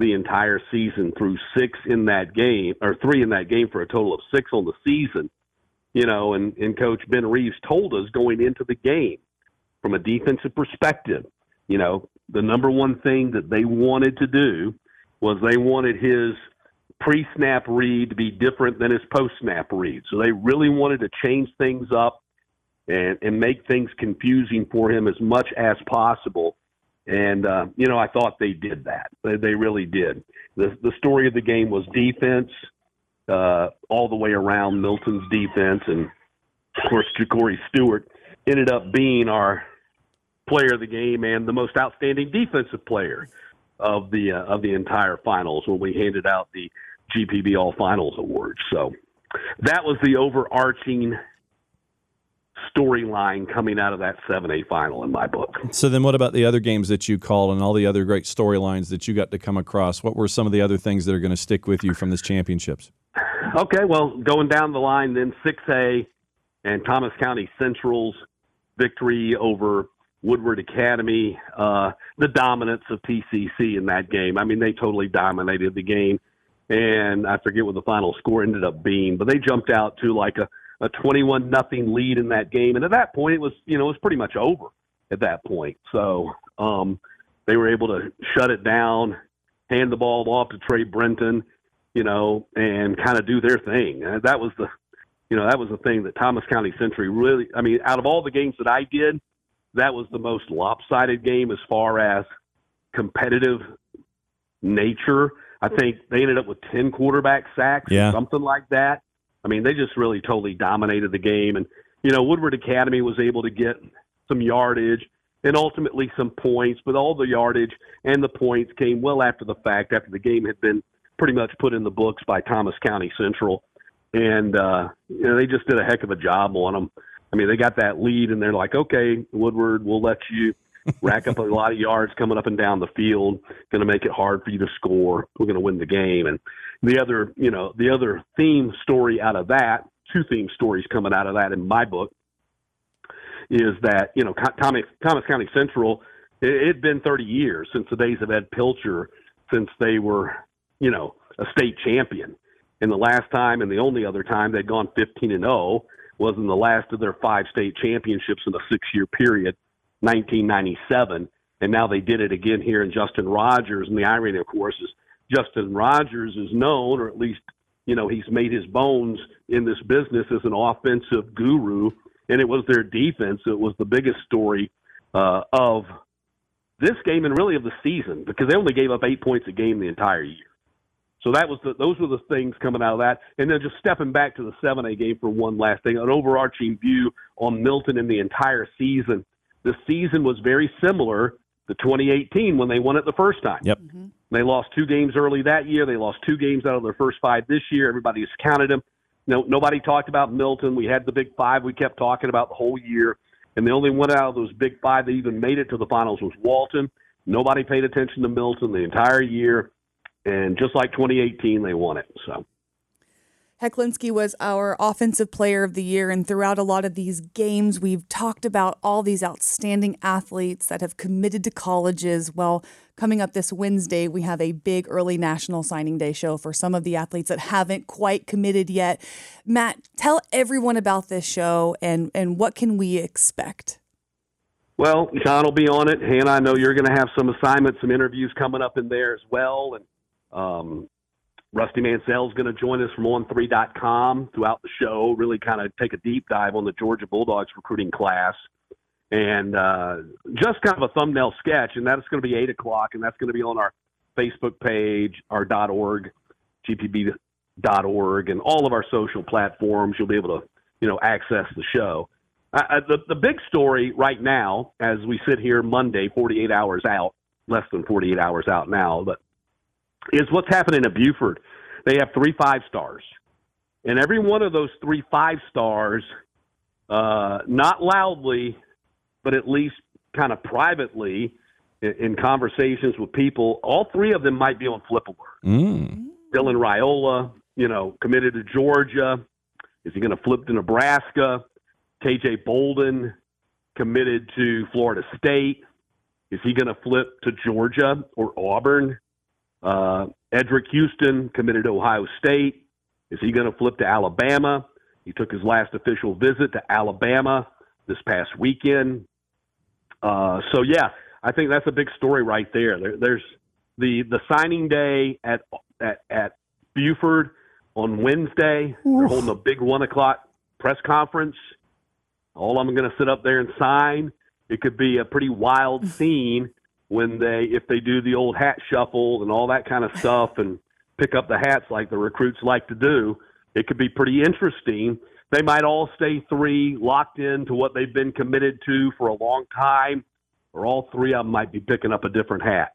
the entire season, through six in that game, or three in that game for a total of six on the season. You know, and, and Coach Ben Reeves told us going into the game from a defensive perspective, you know, the number one thing that they wanted to do was they wanted his pre snap read to be different than his post snap read. So they really wanted to change things up and, and make things confusing for him as much as possible. And, uh, you know, I thought they did that. They, they really did. The, the story of the game was defense uh, all the way around Milton's defense. And, of course, Ja'Cory Stewart ended up being our player of the game and the most outstanding defensive player of the uh, of the entire finals when we handed out the GPB All Finals awards. So that was the overarching storyline coming out of that 7A final in my book. So then, what about the other games that you called and all the other great storylines that you got to come across? What were some of the other things that are going to stick with you from this championships? Okay, well, going down the line, then 6A and Thomas County Central's victory over Woodward Academy, uh, the dominance of TCC in that game. I mean, they totally dominated the game, and I forget what the final score ended up being, but they jumped out to like a, a 21 nothing lead in that game, and at that point, it was you know it was pretty much over at that point. So um, they were able to shut it down, hand the ball off to Trey Brenton, you know, and kind of do their thing. And that was the you know that was the thing that Thomas County Central really. I mean, out of all the games that I did that was the most lopsided game as far as competitive nature. I think they ended up with 10 quarterback sacks Yeah. or something like that. I mean, they just really totally dominated the game. And, you know, Woodward Academy was able to get some yardage and ultimately some points, but all the yardage and the points came well after the fact, after the game had been pretty much put in the books by Thomas County Central. And, uh, you know, they just did a heck of a job on them. I mean, they got that lead, and they're like, okay, Woodward, we'll let you rack up a lot of yards coming up and down the field. Going to make it hard for you to score. We're going to win the game. And the other, you know, the other theme story out of that, two theme stories coming out of that in my book, is that you know Thomas Thomas County Central it had been 30 years since the days of Ed Pilcher, since they were, you know, a state champion. And the last time and the only other time they'd gone 15 and 0 was in the last of their five state championships in a six year period, 1997. And now they did it again here in Justin Rogers. And the irony, of course, is Justin Rogers is known, or at least, you know, he's made his bones in this business as an offensive guru. And it was their defense that was the biggest story uh, of this game and really of the season because they only gave up eight points a game the entire year. So that was the, those were the things coming out of that. And then just stepping back to the 7A game for one last thing, an overarching view on Milton in the entire season. The season was very similar to 2018 when they won it the first time. Yep. Mm-hmm. They lost two games early that year. They lost two games out of their first five this year. Everybody has counted them. No, nobody talked about Milton. We had the big five we kept talking about the whole year. And the only one out of those big five that even made it to the finals was Walton. Nobody paid attention to Milton the entire year. And just like 2018, they won it. So Hecklinski was our offensive player of the year, and throughout a lot of these games, we've talked about all these outstanding athletes that have committed to colleges. Well, coming up this Wednesday, we have a big early National Signing Day show for some of the athletes that haven't quite committed yet. Matt, tell everyone about this show and, and what can we expect? Well, Jon will be on it. Hannah, I know you're going to have some assignments, some interviews coming up in there as well. And um, Rusty Mansell is going to join us from on3.com throughout the show, really kind of take a deep dive on the Georgia Bulldogs recruiting class. And uh, just kind of a thumbnail sketch, and that's going to be 8 o'clock, and that's going to be on our Facebook page, our .org, gpb.org, and all of our social platforms. You'll be able to, you know, access the show. Uh, the, the big story right now, as we sit here Monday, 48 hours out, less than 48 hours out now, but is what's happening at Buford. They have three five stars, and every one of those three five stars, uh, not loudly, but at least kind of privately, in, in, conversations with people, all three of them might be on flip alert. Mm. Dylan Raiola, you know, committed to Georgia. Is he going to flip to Nebraska? KJ Bolden committed to Florida State. Is he going to flip to Georgia or Auburn? Uh, Eddrick Houston committed to Ohio State. Is he going to flip to Alabama? He took his last official visit to Alabama this past weekend. Uh, so yeah, I think that's a big story right there. there. There's the the signing day at at at Buford on Wednesday. They're holding a big one o'clock press conference. All I'm going to sit up there and sign. It could be a pretty wild scene when they if they do the old hat shuffle and all that kind of stuff and pick up the hats like the recruits like to do, it could be pretty interesting. They might all stay three locked in to what they've been committed to for a long time, or all three of them might be picking up a different hat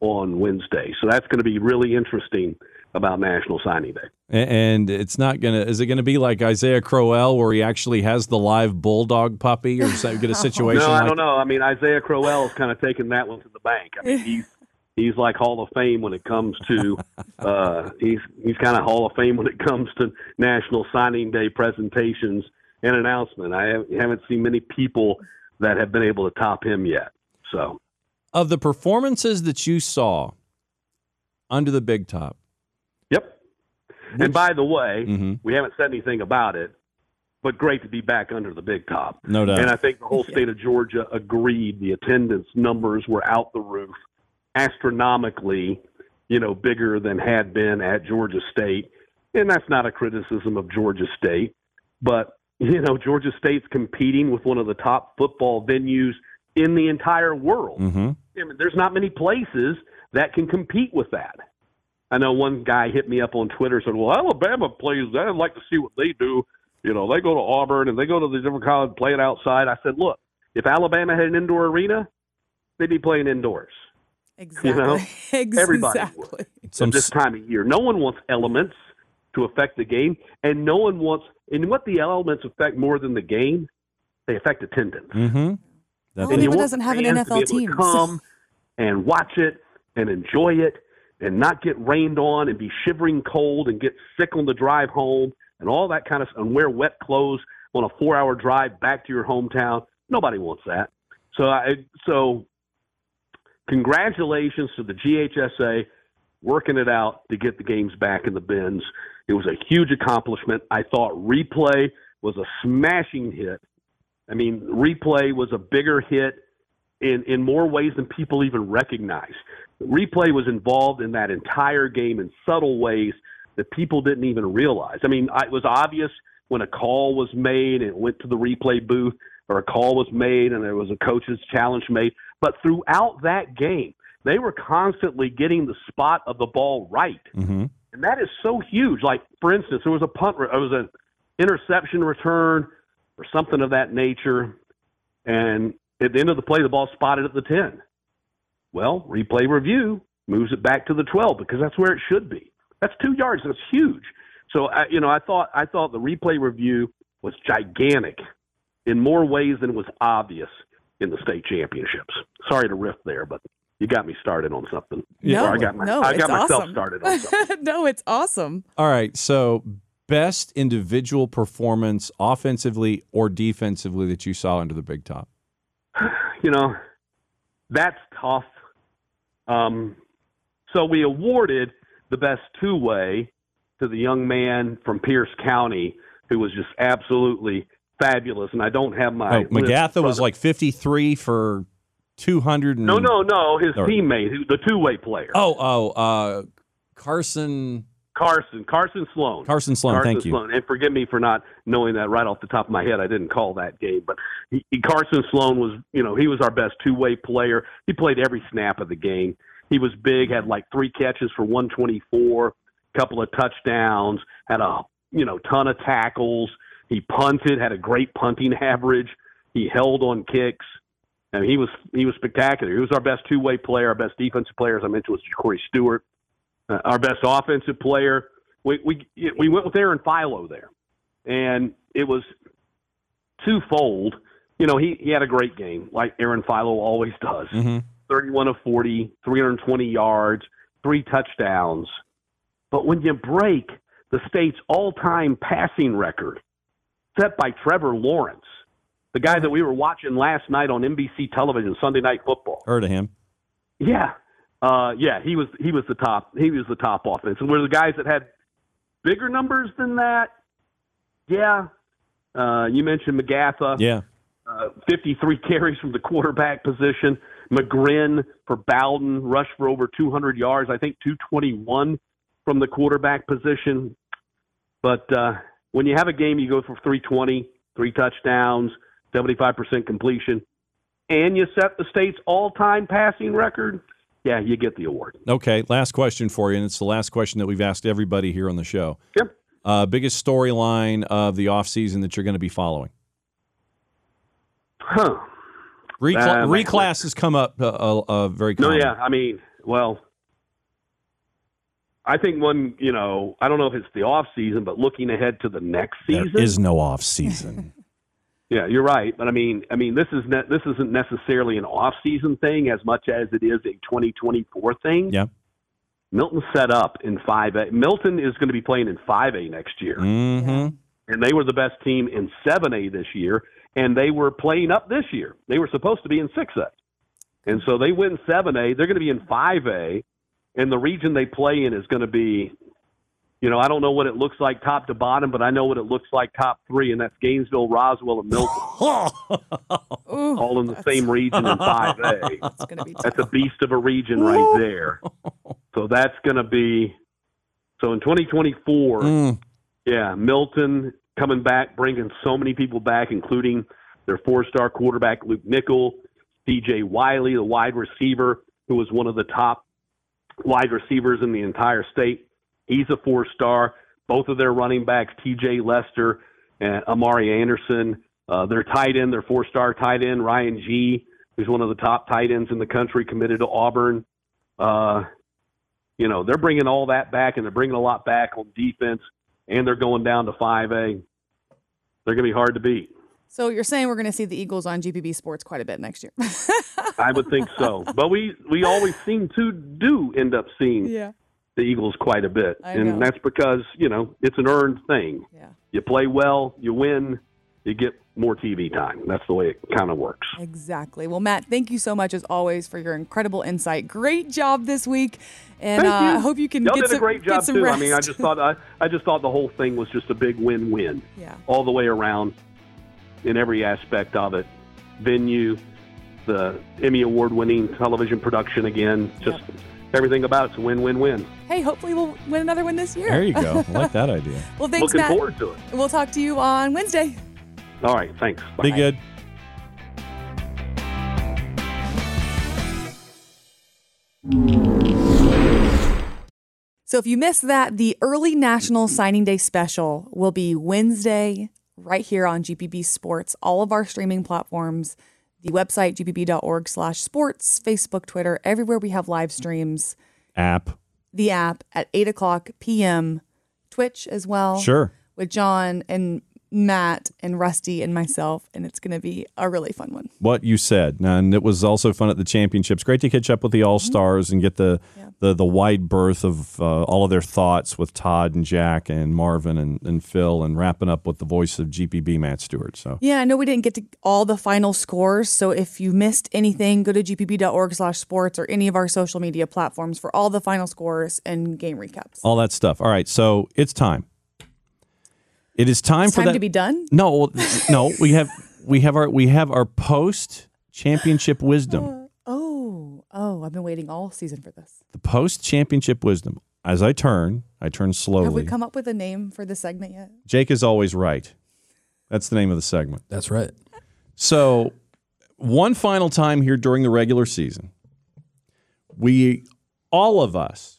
on Wednesday. So that's going to be really interesting about National Signing Day. And it's not gonna. Is it gonna be like Isaiah Crowell, where he actually has the live bulldog puppy, or get a situation? no, like I don't know. I mean, Isaiah Crowell is kind of taking that one to the bank. I mean, he's he's like Hall of Fame when it comes to uh, he's he's kind of Hall of Fame when it comes to National Signing Day presentations and announcement. I haven't seen many people that have been able to top him yet. So, of the performances that you saw under the big top, Yep. Which- and by the way, Mhm. we haven't said anything about it, but great to be back under the big top. no doubt. And I think the whole state of Georgia agreed the attendance numbers were out the roof, astronomically, you know, bigger than had been at Georgia State. And that's not a criticism of Georgia State, but you know, Georgia State's competing with one of the top football venues in the entire world. hmm I mean, there's not many places that can compete with that. I know one guy hit me up on Twitter said, "Well, Alabama plays. I'd like to see what they do. You know, they go to Auburn and they go to the different college, play it outside." I said, "Look, if Alabama had an indoor arena, they'd be playing indoors. Exactly. know, everybody exactly. Some at this time of year, no one wants elements to affect the game, and no one wants. And what the elements affect more than the game, they affect attendance. Mm-hmm. That's Well, Alabama doesn't have an fans to NFL be able to team, so- Come and watch it and enjoy it and not get rained on and be shivering cold and get sick on the drive home and all that kind of and wear wet clothes on a four hour drive back to your hometown. Nobody wants that. So I so congratulations to the GHSA working it out to get the games back in the Benz. It was a huge accomplishment. I thought replay was a smashing hit. I mean, replay was a bigger hit in, in more ways than people even recognize. Replay was involved in that entire game in subtle ways that people didn't even realize. I mean, it was obvious when a call was made and it went to the replay booth, or a call was made and there was a coach's challenge made. But throughout that game, they were constantly getting the spot of the ball right. Mm-hmm. And that is so huge. Like, for instance, there was a punt, it was an interception return or something of that nature. And at the end of the play, the ball spotted at the 10. Well, replay review moves it back to the 12 because that's where it should be. That's two yards. That's huge. So, I, you know, I thought I thought the replay review was gigantic in more ways than was obvious in the state championships. Sorry to riff there, but you got me started on something. No, Or I got my, no, I it's got myself awesome. started on something. no, it's awesome. All right. So, best individual performance, offensively or defensively, that you saw under the big top. you know, that's tough. Um, so we awarded the best two way to the young man from Pierce County who was just absolutely fabulous. And I don't have my Oh, Magatha was like 53 for 200. And, no, no, no. His Or- teammate, the two way player, Oh, oh, uh, Carson. Carson, Carson Sloan. Carson Sloan, Carson thank you. And forgive me for not knowing that right off the top of my head. I didn't call that game, but he, he- Carson Sloan was, you know, he was our best two-way player. He played every snap of the game. He was big, had like three catches for 124, couple of touchdowns, had a you know ton of tackles. He punted, had a great punting average. He held on kicks. And he was he was spectacular. He was our best two-way player. Our best defensive player, as I mentioned, was Corey Stewart. Uh, our best offensive player. We we we went with Aaron Philo there, and it was twofold. You know, he he had a great game, like Aaron Philo always does. hmm 31 of 40, 320 yards, three touchdowns. But when you break the state's all-time passing record, set by Trevor Lawrence, the guy that we were watching last night on NBC television, Sunday Night Football. Heard of him. Yeah, uh, yeah, he was he was the top he was the top offense. And were the guys that had bigger numbers than that? Yeah, uh, you mentioned Magatha, Yeah. uh, 53 carries from the quarterback position. McGrin for Bowdon rushed for over 200 yards. I think 221 from the quarterback position. But uh, when you have a game, you go for 320, three touchdowns, 75% completion, and you set the state's all-time passing record. Yeah, you get the award. Okay. Last question for you, and it's the last question that we've asked everybody here on the show. Yep. Uh, biggest storyline of the offseason that you're going to be following? Huh. Recla- Uh, reclass has come up uh, uh, uh, very No, common. yeah. I mean, well, I think one, you know, I don't know if it's the off season, but looking ahead to the next season. is no off season. Yeah, you're right. But I mean, I mean, this is ne- this isn't necessarily an off season thing as much as it is a 2024 thing. yeah. Milton set up in 5A. Milton is going to be playing in 5A next year. Mm-hmm. and they were the best team in 7A this year, and they were playing up this year. They were supposed to be in 6A. And so they win 7A. They're going to be in 5A, and the region they play in is going to be, you know, I don't know what it looks like top to bottom, but I know what it looks like top three, and that's Gainesville, Roswell, and Milton, Ooh, all in the same region in 5A. That's gonna be That's a beast of a region right there. So that's going to be, so in 2024, Mm. Yeah, Milton coming back, bringing so many people back, including their four-star quarterback Luke Nickel, D.J. Wiley, the wide receiver, who was one of the top wide receivers in the entire state. He's a four-star. Both of their running backs, T.J. Lester and Amari Anderson, uh, their tight end, their four-star tight end Ryan G, who's one of the top tight ends in the country, committed to Auburn. Uh, you know, they're bringing all that back, and they're bringing a lot back on defense and they're going down to 5A. They're going to be hard to beat. So you're saying we're going to see the Eagles on GPB Sports quite a bit next year? I would think so. But we, we always seem to do end up seeing yeah. The Eagles quite a bit. And that's because, you know, it's an earned thing. Yeah. You play well, you win. you get more TV time. That's the way it kind of works. Exactly. Well, Matt, thank you so much as always for your incredible insight. Great job this week, and uh. I hope you can Y'all get did some a great job too. rest. I mean, I just thought I, I just thought the whole thing was just a big win-win. Yeah. All the way around, in every aspect of it, venue, the Emmy award-winning television production again, just everything about it's a win-win-win. hey, hopefully we'll win another one this year. There you go. I like that idea. well, thanks, Looking Matt. forward to it. We'll talk to you on Wednesday. All right, thanks. Be Bye. good. So if you missed that, the early National Signing Day special will be Wednesday right here on GPB Sports, all of our streaming platforms, the website gpb.org slash sports, Facebook, Twitter, everywhere we have live streams, App. the app at 8 o'clock p.m., Twitch as well. Sure. With Jon and Matt and Rusty and myself, and it's going to be a really fun one. What you said, and it was also fun at the championships. Great to catch up with the All Stars and get the, the the wide berth of uh, all of their thoughts with Todd and Jack and Marvin and, and Phil, and wrapping up with the voice of GPB Matt Stewart. So Yeah, I know we didn't get to all the final scores. So if you missed anything, go to gpb.org slash sports or any of our social media platforms for all the final scores and game recaps. all that stuff. All right, so it's time. It is time It's for time that. to be done. No, no, we have we have our we have our post championship wisdom. Uh, oh, oh, I've been waiting all season for this. The post championship wisdom. As I turn, I turn slowly. Have we come up with a name for the segment yet? Jake is always right. That's the name of the segment. That's right. So, one final time here during the regular season, we, all of us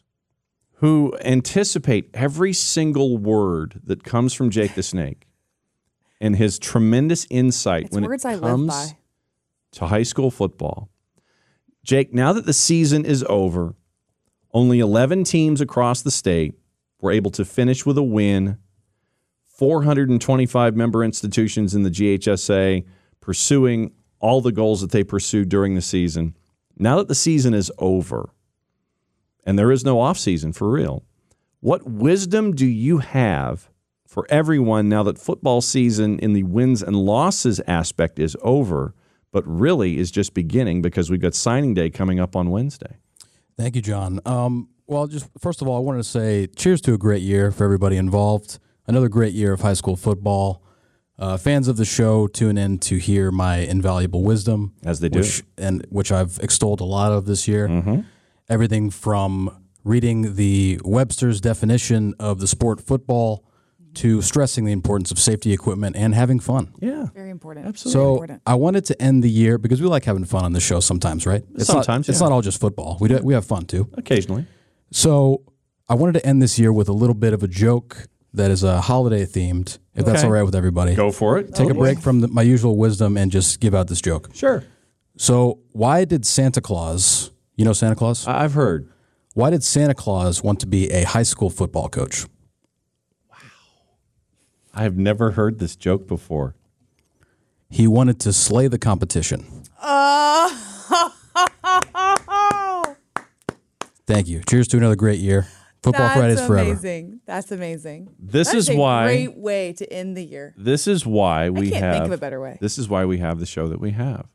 who anticipate every single word that comes from Jake the Snake and his tremendous insight It's when it comes to high school football. Jake, now that the season is over, only 11 teams across the state were able to finish with a win. 425 member institutions in the GHSA pursuing all the goals that they pursued during the season. Now that the season is over and there is no offseason for real, what wisdom do you have for everyone now that football season in the wins and losses aspect is over, but really is just beginning because we've got signing day coming up on Wednesday? Thank you, Jon. Um, well, just first of all, I wanted to say cheers to a great year for everybody involved. Another great year of high school football. Uh, fans of the show tune in to hear my invaluable wisdom, As they do. which, and which I've extolled a lot of this year. Everything from reading the Webster's definition of the sport football to stressing the importance of safety equipment and having fun. Yeah. Very important. Absolutely. Very So important. I wanted to end the year because we like having fun on the show sometimes, right? It's Sometimes, not, it's yeah. not all just football. We do, we have fun too. Occasionally. So I wanted to end this year with a little bit of a joke that is a holiday themed, if that's all right with everybody. Go for it. Take a break from the, my usual wisdom and just give out this joke. Sure. So, why did Santa Claus, you know Santa Claus? I- I've heard. Why did Santa Claus want to be a high school football coach? Wow. I have never heard this joke before. He wanted to slay the competition. Oh, Thank you. Cheers to another great year. Football that's Fridays forever. amazing. That's amazing. This That is a why great way to end the year. this is why we I can't have think of a better way. This is why we have the show that we have.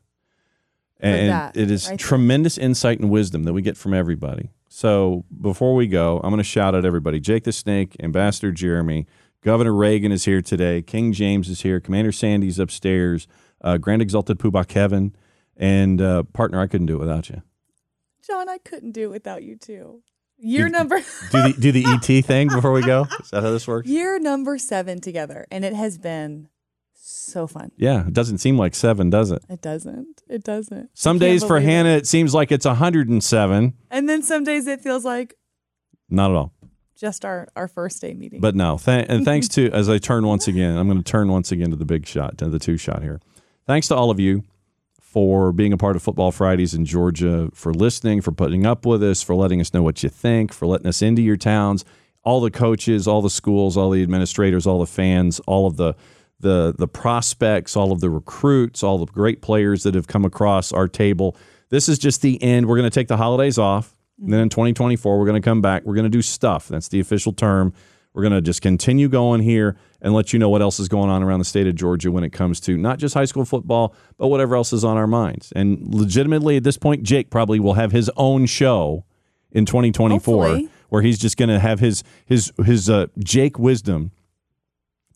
And that, it is right there. tremendous insight and wisdom that we get from everybody. So before we go, I'm going to shout out everybody. Jake the Snake, Ambassador Jeremy, Governor Reagan is here today. King James is here. Commander Sandy's upstairs. Uh, Grand Exalted Poobah Kevin. And uh, partner, I couldn't do it without you. Jon, I couldn't do it without you too. Year number Do the do the ET thing before we go. Is that how this works? year number seven together, and it has been so fun. Yeah, it doesn't seem like seven, does it? It doesn't. It doesn't. Some days for believe it. Hannah, it seems like it's 107. and then some days it feels like Not at all. just our our first day meeting. But no, th- and thanks to as I turn once again, I'm going to turn once again to the big shot, to the two shot here. Thanks to all of you for being a part of Football Fridays in Georgia, for listening, for putting up with us, for letting us know what you think, for letting us into your towns. All the coaches, all the schools, all the administrators, all the fans, all of the the the prospects, all of the recruits, all the great players that have come across our table. This is just the end. We're going to take the holidays off. And then in 2024, we're going to come back. We're going to do stuff. That's the official term. We're going to just continue going here and let you know what else is going on around the state of Georgia when it comes to not just high school football, but whatever else is on our minds. And legitimately, at this point, Jake probably will have his own show in 2024 Hopefully. where he's just going to have his his his uh, Jake wisdom,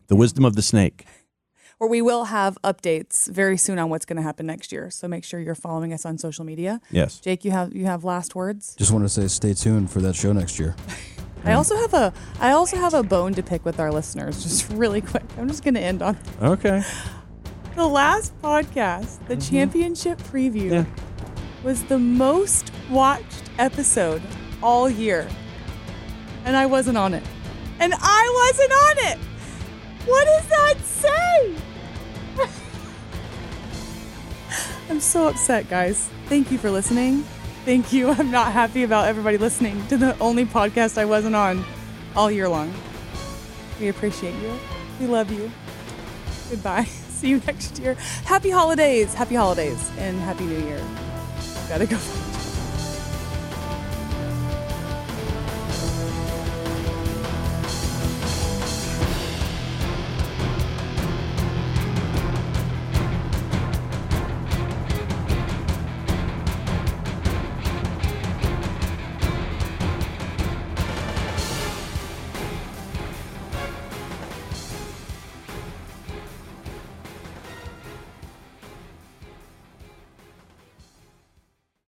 the wisdom of the snake. Where we will have updates very soon on what's going to happen next year. So make sure you're following us on social media. Yes. Jake, you have you have last words. Just want to say stay tuned for that show next year. I also have a I also have a bone to pick with our listeners. Just really quick. I'm just going to end on Okay. the last podcast. The mm-hmm. championship preview Yeah. was the most watched episode all year, and I wasn't on it. And I wasn't on it. What does that say? I'm so upset, guys. Thank you for listening. Thank you. I'm not happy about everybody listening to the only podcast I wasn't on all year long. We appreciate you. We love you. Goodbye. See you next year. Happy holidays. Happy holidays and happy new year. Gotta go.